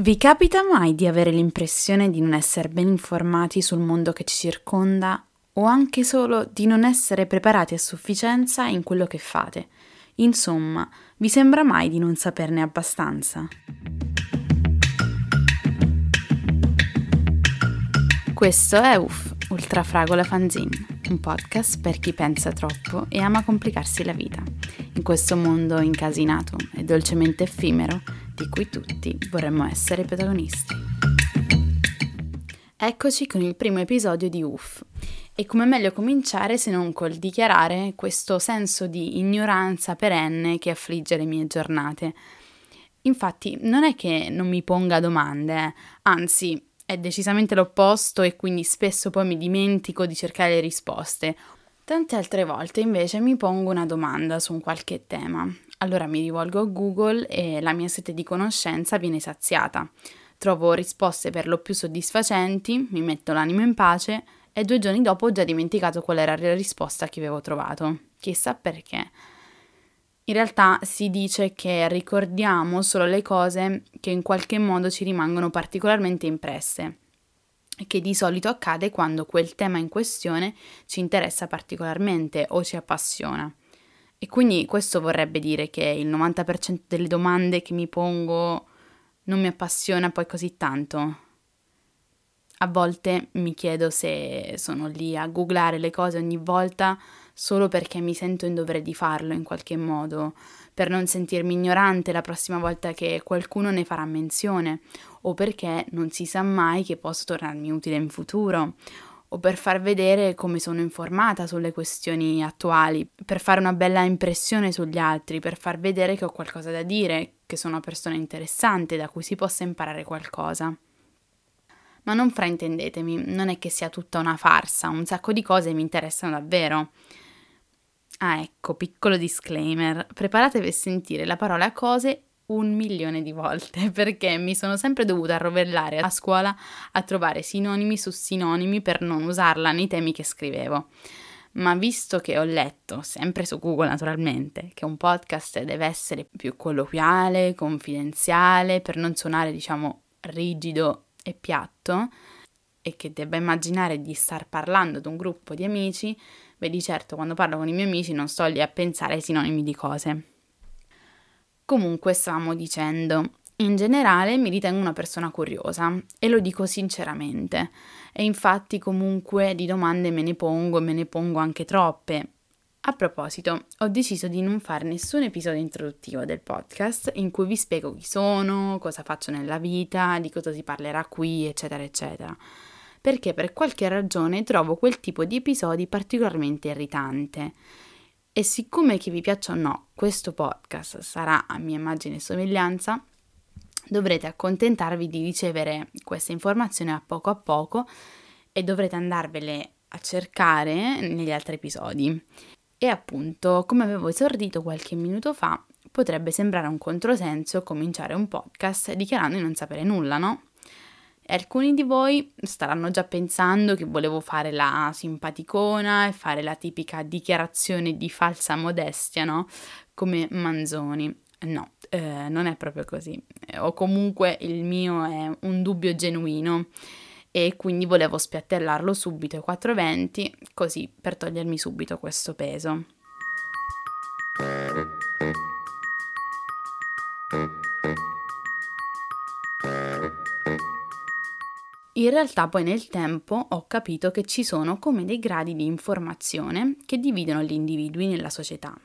Vi capita mai di avere l'impressione di non essere ben informati sul mondo che ci circonda o anche solo di non essere preparati a sufficienza in quello che fate? Insomma, vi sembra mai di non saperne abbastanza? Questo è UF, Ultrafragola Fanzine, un podcast per chi pensa troppo e ama complicarsi la vita. In questo mondo incasinato e dolcemente effimero, di cui tutti vorremmo essere protagonisti. Eccoci con il primo episodio di UF. E come meglio cominciare se non col dichiarare questo senso di ignoranza perenne che affligge le mie giornate. Infatti non è che non mi ponga domande, eh. anzi è decisamente l'opposto e quindi spesso poi mi dimentico di cercare le risposte. Tante altre volte invece mi pongo una domanda su un qualche tema, allora mi rivolgo a Google e la mia sete di conoscenza viene saziata. Trovo risposte per lo più soddisfacenti, mi metto l'animo in pace e due giorni dopo ho già dimenticato qual era la risposta che avevo trovato. Chissà perché. In realtà si dice che ricordiamo solo le cose che in qualche modo ci rimangono particolarmente impresse che di solito accade quando quel tema in questione ci interessa particolarmente o ci appassiona. E quindi questo vorrebbe dire che il 90% delle domande che mi pongo non mi appassiona poi così tanto. A volte mi chiedo se sono lì a googlare le cose ogni volta solo perché mi sento in dovere di farlo in qualche modo, per non sentirmi ignorante la prossima volta che qualcuno ne farà menzione, o perché non si sa mai che posso tornarmi utile in futuro, o per far vedere come sono informata sulle questioni attuali, per fare una bella impressione sugli altri, per far vedere che ho qualcosa da dire, che sono una persona interessante da cui si possa imparare qualcosa. Ma non fraintendetemi, non è che sia tutta una farsa, un sacco di cose mi interessano davvero. Ah ecco, piccolo disclaimer, preparatevi a sentire la parola cose un milione di volte perché mi sono sempre dovuta rovellare a scuola a trovare sinonimi su sinonimi per non usarla nei temi che scrivevo. Ma visto che ho letto, sempre su Google naturalmente, che un podcast deve essere più colloquiale, confidenziale, per non suonare diciamo rigido e piatto, e che debba immaginare di star parlando ad un gruppo di amici, vedi certo quando parlo con i miei amici non sto lì a pensare ai sinonimi di cose. Comunque stavamo dicendo, in generale mi ritengo una persona curiosa e lo dico sinceramente e infatti comunque di domande me ne pongo e me ne pongo anche troppe. A proposito, ho deciso di non fare nessun episodio introduttivo del podcast in cui vi spiego chi sono, cosa faccio nella vita, di cosa si parlerà qui, eccetera, eccetera. Perché per qualche ragione trovo quel tipo di episodi particolarmente irritante e siccome che vi piaccia o no, questo podcast sarà a mia immagine e somiglianza, dovrete accontentarvi di ricevere queste informazioni a poco a poco e dovrete andarvele a cercare negli altri episodi. E appunto, come avevo esordito qualche minuto fa, potrebbe sembrare un controsenso cominciare un podcast dichiarando di non sapere nulla, no? Alcuni di voi staranno già pensando che volevo fare la simpaticona e fare la tipica dichiarazione di falsa modestia, no? Come Manzoni. No, eh, non è proprio così. O comunque il mio è un dubbio genuino e quindi volevo spiattellarlo subito ai 420 così per togliermi subito questo peso. In realtà poi nel tempo ho capito che ci sono come dei gradi di informazione che dividono gli individui nella società.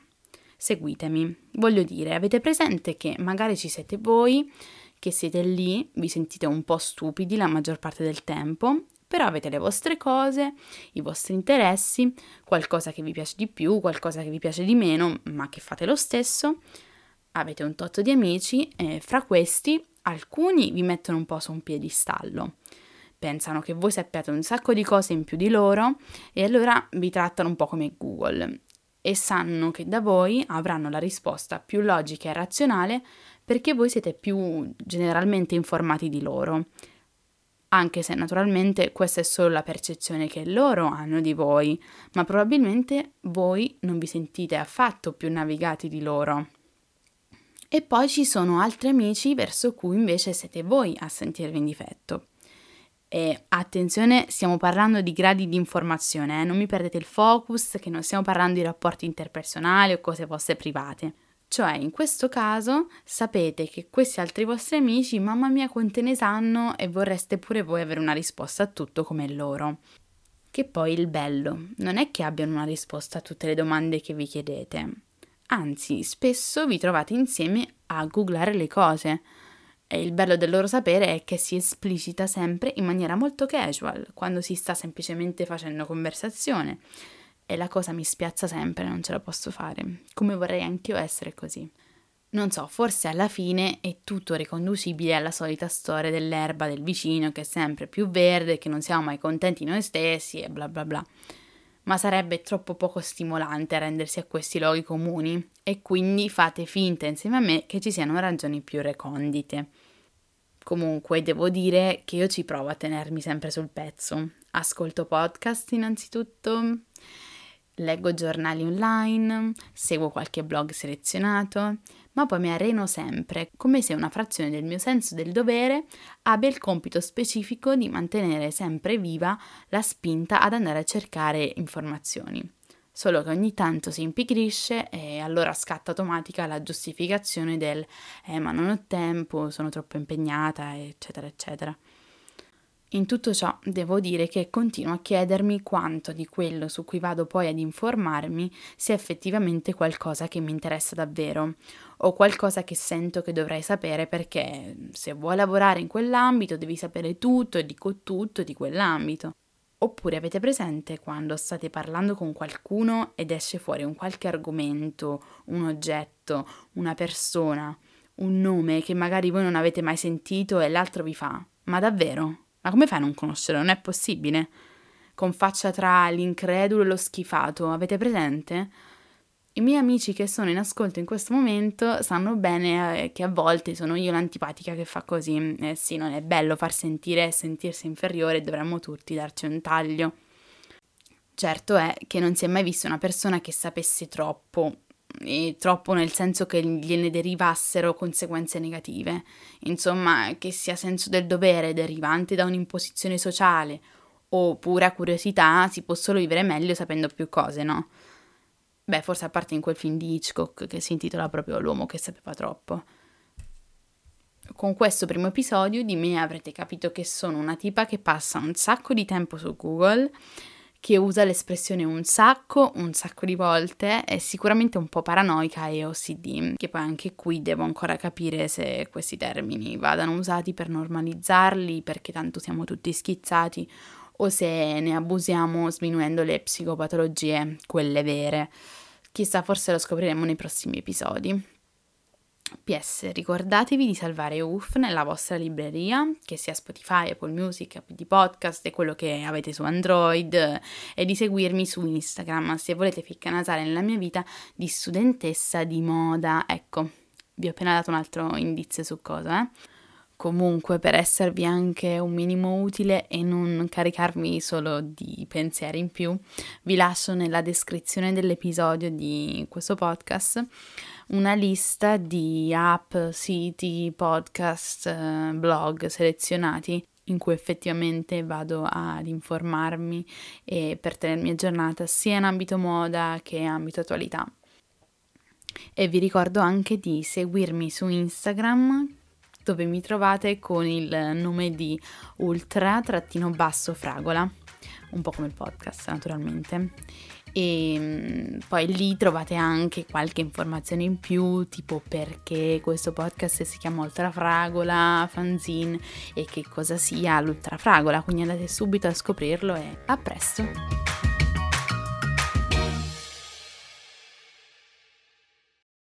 Seguitemi, voglio dire, avete presente che magari ci siete voi, che siete lì, vi sentite un po' stupidi la maggior parte del tempo, però avete le vostre cose, i vostri interessi, qualcosa che vi piace di più, qualcosa che vi piace di meno, ma che fate lo stesso. Avete un totto di amici e fra questi alcuni vi mettono un po' su un piedistallo pensano che voi sappiate un sacco di cose in più di loro e allora vi trattano un po' come Google e sanno che da voi avranno la risposta più logica e razionale perché voi siete più generalmente informati di loro. Anche se naturalmente questa è solo la percezione che loro hanno di voi, ma probabilmente voi non vi sentite affatto più navigati di loro. E poi ci sono altri amici verso cui invece siete voi a sentirvi in difetto. E attenzione, stiamo parlando di gradi di informazione, eh? non mi perdete il focus che non stiamo parlando di rapporti interpersonali o cose vostre private. Cioè, in questo caso sapete che questi altri vostri amici, mamma mia, quante ne sanno e vorreste pure voi avere una risposta a tutto come loro. Che poi il bello non è che abbiano una risposta a tutte le domande che vi chiedete, anzi, spesso vi trovate insieme a googlare le cose. E il bello del loro sapere è che si esplicita sempre in maniera molto casual, quando si sta semplicemente facendo conversazione e la cosa mi spiazza sempre, non ce la posso fare. Come vorrei anch'io essere così. Non so, forse alla fine è tutto riconducibile alla solita storia dell'erba del vicino che è sempre più verde, che non siamo mai contenti noi stessi e bla bla bla. Ma sarebbe troppo poco stimolante rendersi a questi luoghi comuni e quindi fate finta insieme a me che ci siano ragioni più recondite. Comunque devo dire che io ci provo a tenermi sempre sul pezzo. Ascolto podcast innanzitutto, Leggo giornali online, seguo qualche blog selezionato, ma poi mi areno sempre, come se una frazione del mio senso del dovere abbia il compito specifico di mantenere sempre viva la spinta ad andare a cercare informazioni. Solo che ogni tanto si impigrisce e allora scatta automatica la giustificazione del eh ma non ho tempo, sono troppo impegnata, eccetera, eccetera. In tutto ciò devo dire che continuo a chiedermi quanto di quello su cui vado poi ad informarmi sia effettivamente qualcosa che mi interessa davvero o qualcosa che sento che dovrei sapere perché se vuoi lavorare in quell'ambito devi sapere tutto e dico tutto di quell'ambito. Oppure avete presente quando state parlando con qualcuno ed esce fuori un qualche argomento, un oggetto, una persona, un nome che magari voi non avete mai sentito e l'altro vi fa: Ma davvero? Ma come fai a non conoscerlo? Non è possibile. Con faccia tra l'incredulo e lo schifato, avete presente? I miei amici che sono in ascolto in questo momento sanno bene eh, che a volte sono io l'antipatica che fa così. Eh sì, non è bello far sentire e sentirsi inferiore, dovremmo tutti darci un taglio. Certo è che non si è mai vista una persona che sapesse troppo, e troppo nel senso che gliene derivassero conseguenze negative, insomma che sia senso del dovere derivante da un'imposizione sociale o pura curiosità si può solo vivere meglio sapendo più cose, no? Beh, forse a parte in quel film di Hitchcock che si intitola proprio L'uomo che sapeva troppo. Con questo primo episodio di me avrete capito che sono una tipa che passa un sacco di tempo su Google che usa l'espressione un sacco, un sacco di volte, è sicuramente un po' paranoica e OCD, che poi anche qui devo ancora capire se questi termini vadano usati per normalizzarli, perché tanto siamo tutti schizzati, o se ne abusiamo sminuendo le psicopatologie, quelle vere. Chissà, forse lo scopriremo nei prossimi episodi. PS, ricordatevi di salvare UF nella vostra libreria, che sia Spotify, Apple Music, di podcast e quello che avete su Android, e di seguirmi su Instagram se volete ficcanasare nella mia vita di studentessa di moda. Ecco, vi ho appena dato un altro indizio su cosa, eh? Comunque, per esservi anche un minimo utile e non caricarmi solo di pensieri in più, vi lascio nella descrizione dell'episodio di questo podcast una lista di app, siti, podcast, eh, blog selezionati in cui effettivamente vado ad informarmi e per tenermi aggiornata sia in ambito moda che in ambito attualità. E vi ricordo anche di seguirmi su Instagram dove mi trovate con il nome di ultra-fragola, un po' come il podcast naturalmente. E mm, poi lì trovate anche qualche informazione in più tipo perché questo podcast si chiama Ultrafragola, fanzine e che cosa sia l'Ultrafragola quindi andate subito a scoprirlo e a presto